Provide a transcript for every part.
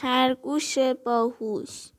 خرگوش باهوش.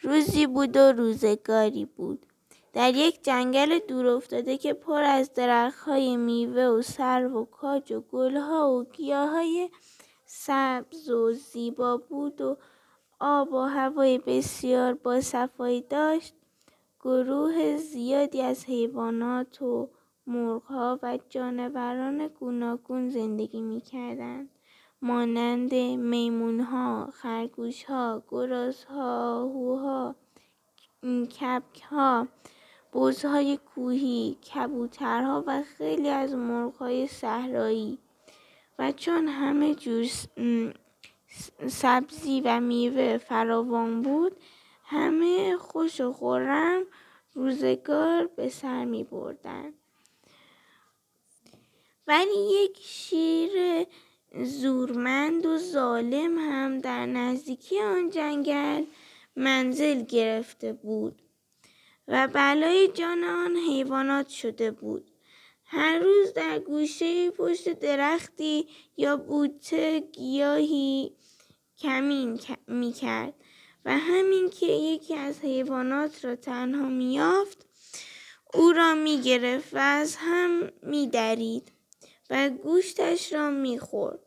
روزی بود و روزگاری بود. در یک جنگل دورافتاده که پر از درختهای میوه و سرو و کاج و گلها و گیاهای سبز و زیبا بود و آب و هوای بسیار با صفایی داشت. گروه زیادی از حیوانات و مرغها و جانوران گوناگون زندگی می‌کردند. مانند میمونها، خرگوشها، گرازها، آهوها، کبکها، بزهای کوهی، کبوترها و خیلی از مرغهای صحرایی و چون همه جور سبزی و میوه فراوان بود همه خوش و خورم روزگار به سر می بردن. ولی یک شیر زورمند و ظالم هم در نزدیکی آن جنگل منزل گرفته بود و بلای جان آن حیوانات شده بود هر روز در گوشه پشت درختی یا بوته گیاهی کمین می کرد و همین که یکی از حیوانات را تنها میافت او را می گرفت و از هم می درید و گوشتش را می خورد.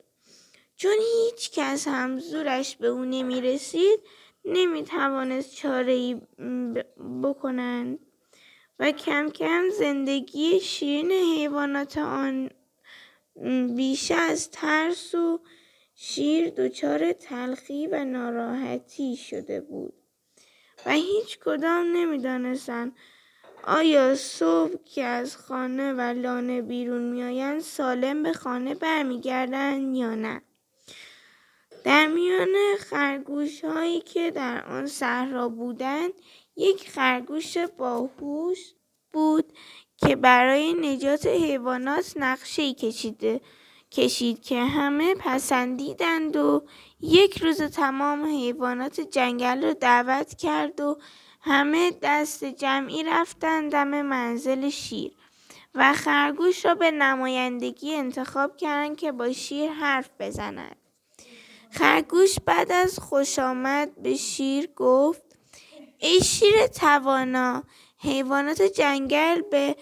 چون هیچ کس هم زورش به او نمی رسید نمی توانست چاره ای بکنند. و کم کم زندگی شیرین حیوانات آن بیش از ترس و شیر دچار تلخی و ناراحتی شده بود. و هیچ کدام نمی‌دانستند آیا صبح که از خانه و لانه بیرون میآیند سالم به خانه برمیگردند یا نه. در میان خرگوش هایی که در آن صحرا بودند یک خرگوش باهوش بود که برای نجات حیوانات نقشه کشیده کشید که همه پسندیدند و یک روز تمام حیوانات جنگل را دعوت کرد و همه دست جمعی رفتند دم منزل شیر و خرگوش را به نمایندگی انتخاب کردند که با شیر حرف بزند. خرگوش بعد از خوش آمد به شیر گفت ای شیر توانا حیوانات جنگل به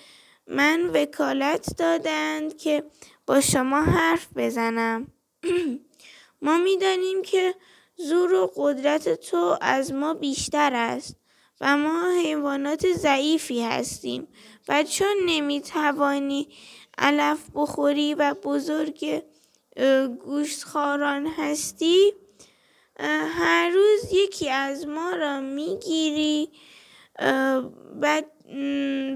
من وکالت دادند که با شما حرف بزنم. ما می‌دانیم که زور و قدرت تو از ما بیشتر است و ما حیوانات ضعیفی هستیم و چون نمی‌توانی علف بخوری و بزرگ گوشتخواران هستی هر روز یکی از ما را می‌گیری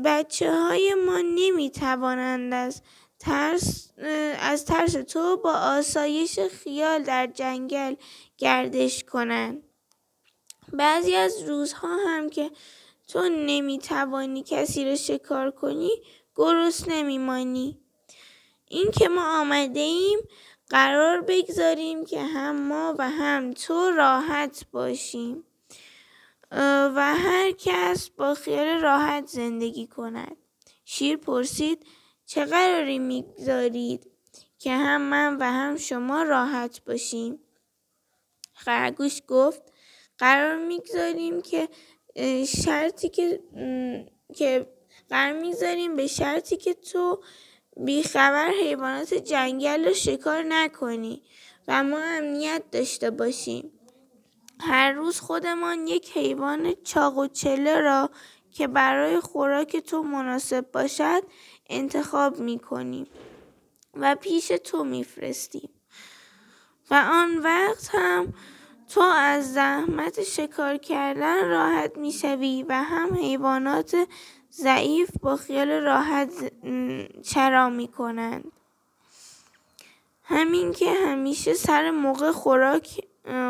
بچه های ما نمی توانند از ترس, از ترس تو با آسایش خیال در جنگل گردش کنند. بعضی از روزها هم که تو نمی توانی کسی را شکار کنی گرست نمیمانی. این که ما آمده ایم قرار بگذاریم که هم ما و هم تو راحت باشیم. و هر کس با خیال راحت زندگی کند. شیر پرسید چه قراری می‌گذارید که هم من و هم شما راحت باشیم؟ خرگوش گفت قرار می‌گذاریم که شرطی که که قرار می‌گذاریم به شرطی که تو بیخبر حیوانات جنگل رو شکار نکنی و ما امنیت داشته باشیم. هر روز خودمان یک حیوان چاق و چله را که برای خوراک تو مناسب باشد انتخاب می کنیم و پیش تو میفرستیم. و آن وقت هم تو از زحمت شکار کردن راحت می‌شوی و هم حیوانات ضعیف با خیال راحت چرا می‌کنند؟ همین که همیشه سر موقع خوراک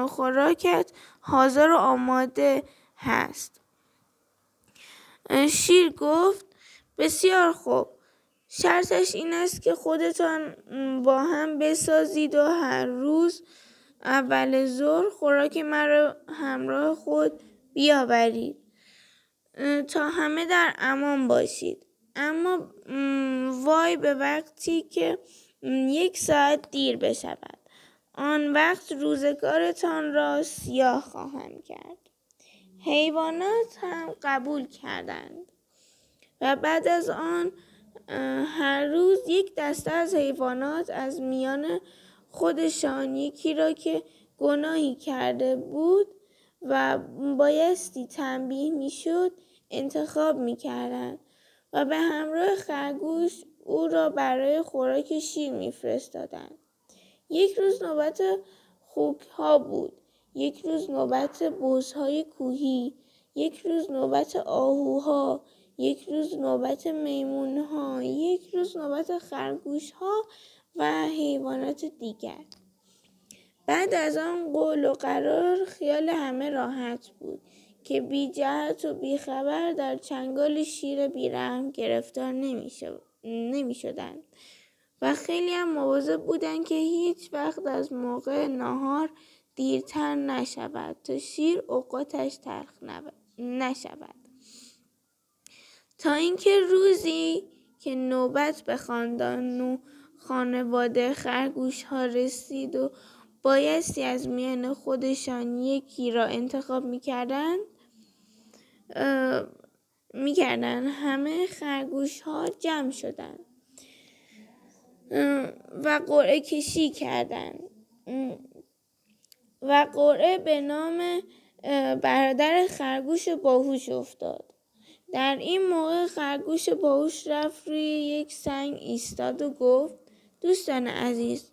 خوراکت حاضر و آماده هست. شیر گفت بسیار خوب. شرطش این است که خودتان با هم بسازید و هر روز اول ظهر خوراک مرا همراه خود بیاورید. تا همه در امان باشید. اما وای به وقتی که یک ساعت دیر بشود. آن وقت روزگارتان را سیاه خواهم کرد. حیوانات هم قبول کردند. و بعد از آن هر روز یک دسته از حیوانات از میان خودشان یکی را که گناهی کرده بود و بایستی تنبیه می‌شد انتخاب می‌کردند و به همراه خرگوش او را برای خوراک شیر میفرستادند. یک روز نوبت خوک ها بود یک روز نوبت بزهای کوهی یک روز نوبت آهوها یک روز نوبت میمون ها یک روز نوبت خرگوش ها و حیوانات دیگر. بعد از آن قول و قرار خیال همه راحت بود که بی جهت و بی خبر در چنگال شیر بیرحم گرفتار نمی شدن. و خیلی هم مواظب بودن که هیچ وقت از موقع نهار دیرتر نشود تا شیر اوقاتش تلخ نشود تا اینکه روزی که نوبت به خاندان و خانواده خرگوش ها رسید و بایستی از میان خودشان یکی را انتخاب می‌کردند می‌کردن. همه خرگوش ها جمع شدند و قرعه کشی کردند و قرعه به نام برادر خرگوش باهوش افتاد. در این موقع خرگوش باهوش رفت روی یک سنگ ایستاد و گفت دوستان عزیز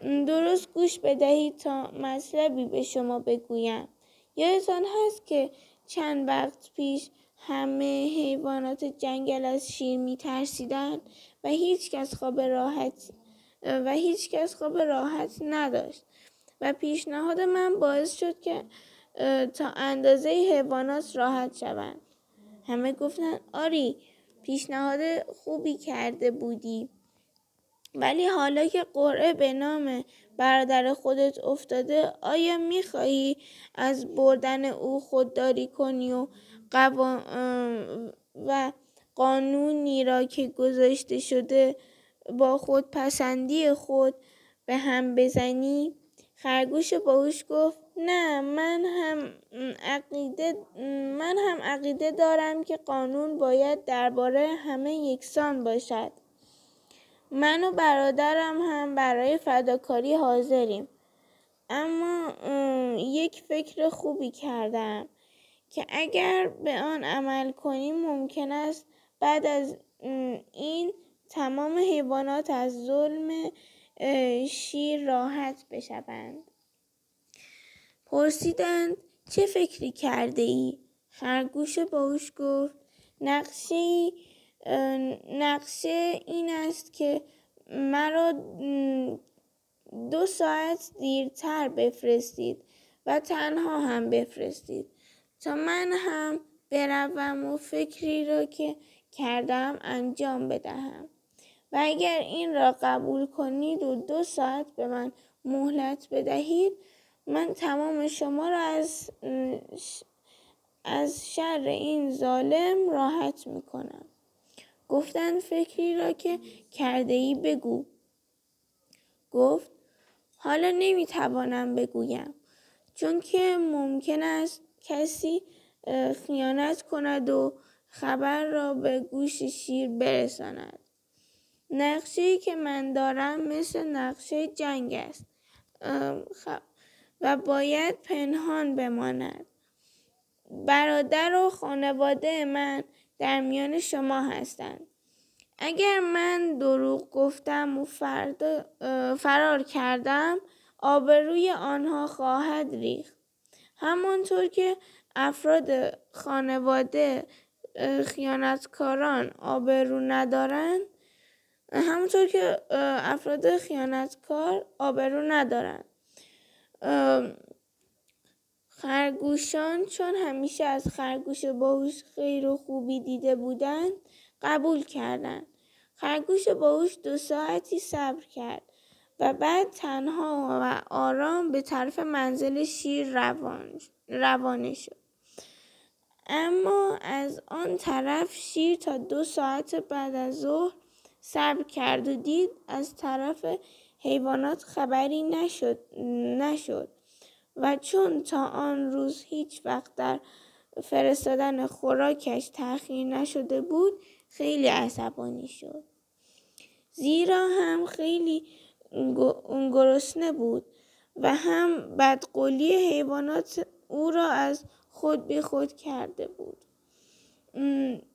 درست گوش بدهید تا مطلبی به شما بگویم. یادتان هست که چند وقت پیش همه حیوانات جنگل از شیر می ترسیدن و هیچ کس خواب راحت و هیچ کس خواب راحت نداشت. و پیشنهاد من باعث شد که تا اندازه حیوانات راحت شوند. همه گفتن آری پیشنهاد خوبی کرده بودی. ولی حالا که قرعه به نام برادر خودت افتاده آیا می‌خواهی از بردن او خودداری کنی و, و قانونی را که گذاشته شده با خود پسندی خود به هم بزنی؟ خرگوش باهوش گفت نه من هم عقیده من هم عقیده دارم که قانون باید درباره همه یکسان باشد من و برادرم هم برای فداکاری حاضریم اما یک فکر خوبی کردم که اگر به آن عمل کنیم ممکن است بعد از این تمام حیوانات از ظلم شیر راحت بشوند پرسیدند چه فکری کرده ای؟ خرگوش باوش گفت نقشه نقشه این است که مرا دو ساعت دیرتر بفرستید و تنها هم بفرستید. تا من هم بروم و فکری را که کردم انجام بدهم. و اگر این را قبول کنید و دو ساعت به من مهلت بدهید من تمام شما را از از شر این ظالم راحت می گفتن فکری را که کرده ای بگو. گفت حالا نمی توانم بگویم چون که ممکن است کسی خیانت کند و خبر را به گوش شیر برساند. نقشه که من دارم مثل نقشه جنگ است و باید پنهان بماند. برادر و خانواده من در میان شما هستند. اگر من دروغ گفتم و فرار کردم آبروی آنها خواهد ریخت. همانطور که افراد خانواده خیانتکاران آبرو ندارند همونطور که افراد خیانتکار آبرو ندارند خرگوشان چون همیشه از خرگوش باهوش خیر و خوبی دیده بودند قبول کردند. خرگوش باهوش دو ساعتی صبر کرد و بعد تنها و آرام به طرف منزل شیر روان روانه شد. اما از آن طرف شیر تا دو ساعت بعد از ظهر صبر کرد و دید از طرف حیوانات خبری نشد, نشد. و چون تا آن روز هیچ وقت در فرستادن خوراکش تأخیر نشده بود خیلی عصبانی شد. زیرا هم خیلی گرسنه بود و هم بدقولی حیوانات او را از خود به خود کرده بود.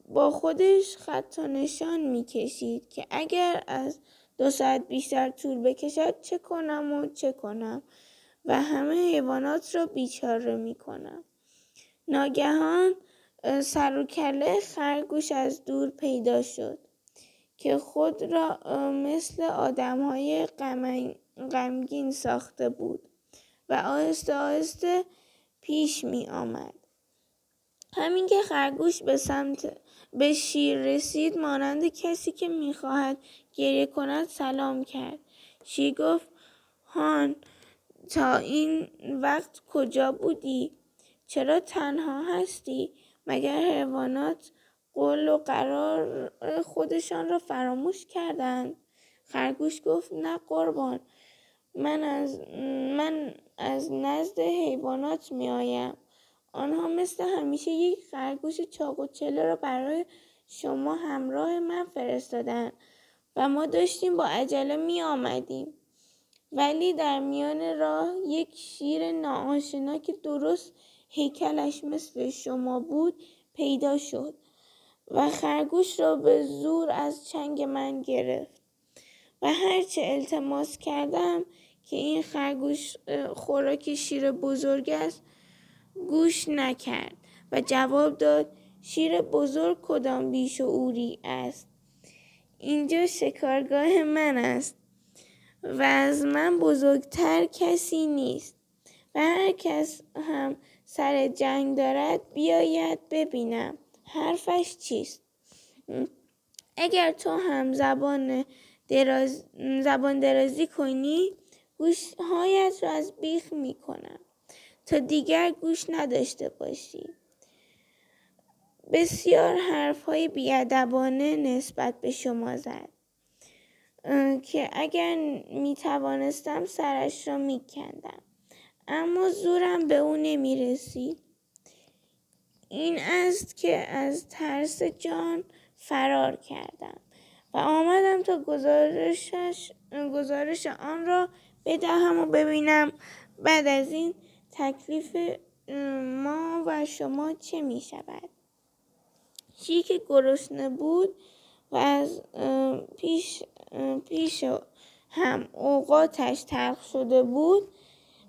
با خودش خط و نشان می‌کشید که اگر از دو ساعت بیشتر طول بکشد چه کنم و چه کنم. و همه حیوانات را بیچاره می‌کنم ناگهان سر و کله خرگوش از دور پیدا شد که خود را مثل آدم های غمگین ساخته بود و آهسته آهسته پیش می آمد. همین که خرگوش به سمت به شیر رسید مانند کسی که می‌خواهد گریه کند سلام کرد شیر گفت هان تا این وقت کجا بودی؟ چرا تنها هستی؟ مگر حیوانات قول و قرار خودشان را فراموش کردند؟ خرگوش گفت نه قربان من از من از نزد حیوانات می آیم آنها مثل همیشه یک خرگوش چاق و چله را برای شما همراه من فرستادن و ما داشتیم با عجله می آمدیم ولی در میان راه یک شیر ناآشنا که درست هیکلش مثل شما بود پیدا شد و خرگوش را به زور از چنگ من گرفت. و هرچه التماس کردم که این خرگوش خوراک شیر بزرگ است گوش نکرد و جواب داد شیر بزرگ کدام بیشعوری است؟ اینجا شکارگاه من است. و از من بزرگتر کسی نیست. و هر کس هم سر جنگ دارد بیاید ببینم حرفش چیست. اگر تو هم زبان, دراز، زبان درازی کنی گوشهایت را از بیخ می کنم تا دیگر گوش نداشته باشی. بسیار حرف های بیادبانه نسبت به شما زد. که اگر می توانستم سرش را می کندم اما زورم به او نمی رسید این است که از ترس جان فرار کردم و آمدم تا گزارشش گزارش آن را بدهم و ببینم. بعد از این تکلیف ما و شما چه می شود چی که گرسنه بود و از پیش, پیش هم اوقاتش تلخ شده بود.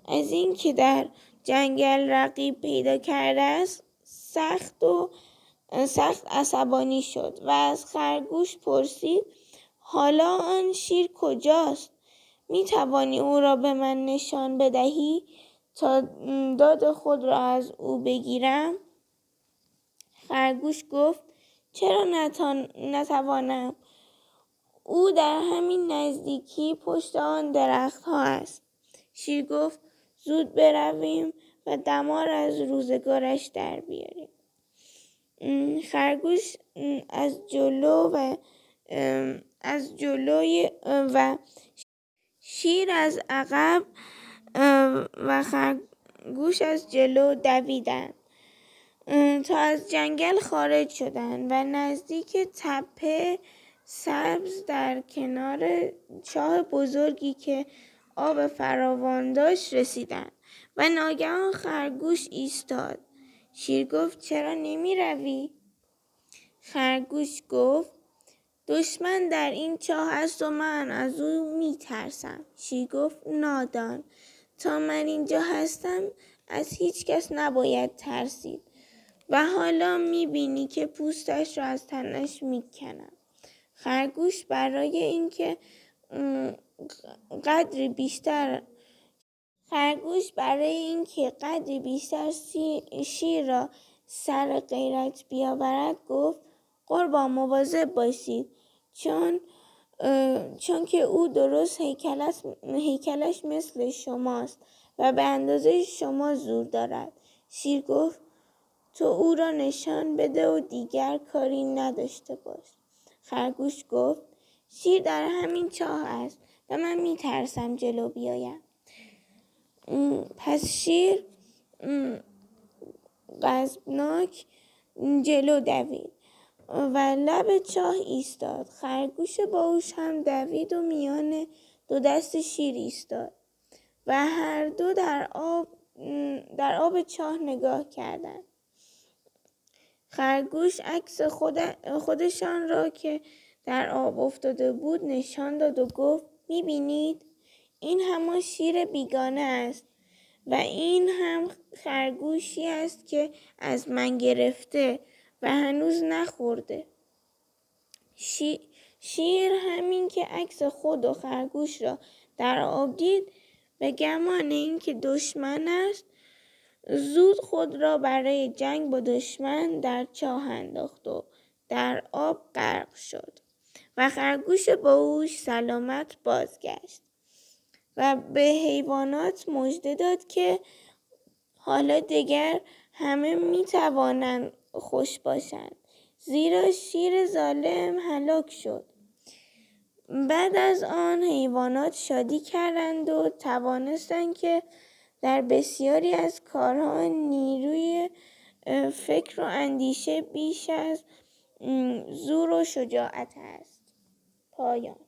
از اینکه در جنگل رقیب پیدا کرده است سخت و سخت عصبانی شد و از خرگوش پرسید حالا آن شیر کجاست؟ می توانی او را به من نشان بدهی تا داد خود را از او بگیرم؟ خرگوش گفت چرا نتوانم؟ او در همین نزدیکی پشت آن درخت ها است. شیر گفت زود برویم و دمار از روزگارش در بیاریم. خرگوش از جلو و از جلوی و شیر از عقب و خرگوش از جلو دویدند. تا از جنگل خارج شدند و نزدیک تپه سبز در کنار چاه بزرگی که آب فراوان داشت رسیدند و ناگهان خرگوش ایستاد شیر گفت چرا نمی روی؟ خرگوش گفت دشمن در این چاه است و من از او می ترسم. شیر گفت نادان تا من اینجا هستم از هیچ کس نباید ترسید و حالا می بینی که پوستش را از تنش می کنم. خرگوش برای اینکه قدری بیشتر خرگوش برای اینکه قدری بیشتر شیر را سر غیرت بیاورد گفت قربان مواظب باشید چون چون که او درست هیکلش, هیکلش مثل شماست و به اندازه شما زور دارد شیر گفت تو او را نشان بده و دیگر کاری نداشته باش. خرگوش گفت شیر در همین چاه است و من میترسم جلو بیایم. پس شیر غضبناک جلو دوید و لب چاه ایستاد. خرگوش باهوش هم دوید و میان دو دست شیر ایستاد و هر دو در آب در آب چاه نگاه کردند. خرگوش عکس خود خودشان را که در آب افتاده بود نشان داد و گفت می‌بینید؟ این همان شیر بیگانه است و این هم خرگوشی است که از من گرفته و هنوز نخورده. شیر همین که عکس خود و خرگوش را در آب دید به گمان اینکه دشمن است زود خود را برای جنگ با دشمن در چاه انداخت و در آب غرق شد و خرگوش باهوش سلامت بازگشت و به حیوانات مژده داد که حالا دیگر همه می توانند خوش باشند. زیرا شیر ظالم هلاک شد. بعد از آن حیوانات شادی کردند و توانستند که در بسیاری از کارها نیروی فکر و اندیشه بیش از زور و شجاعت است. پایان.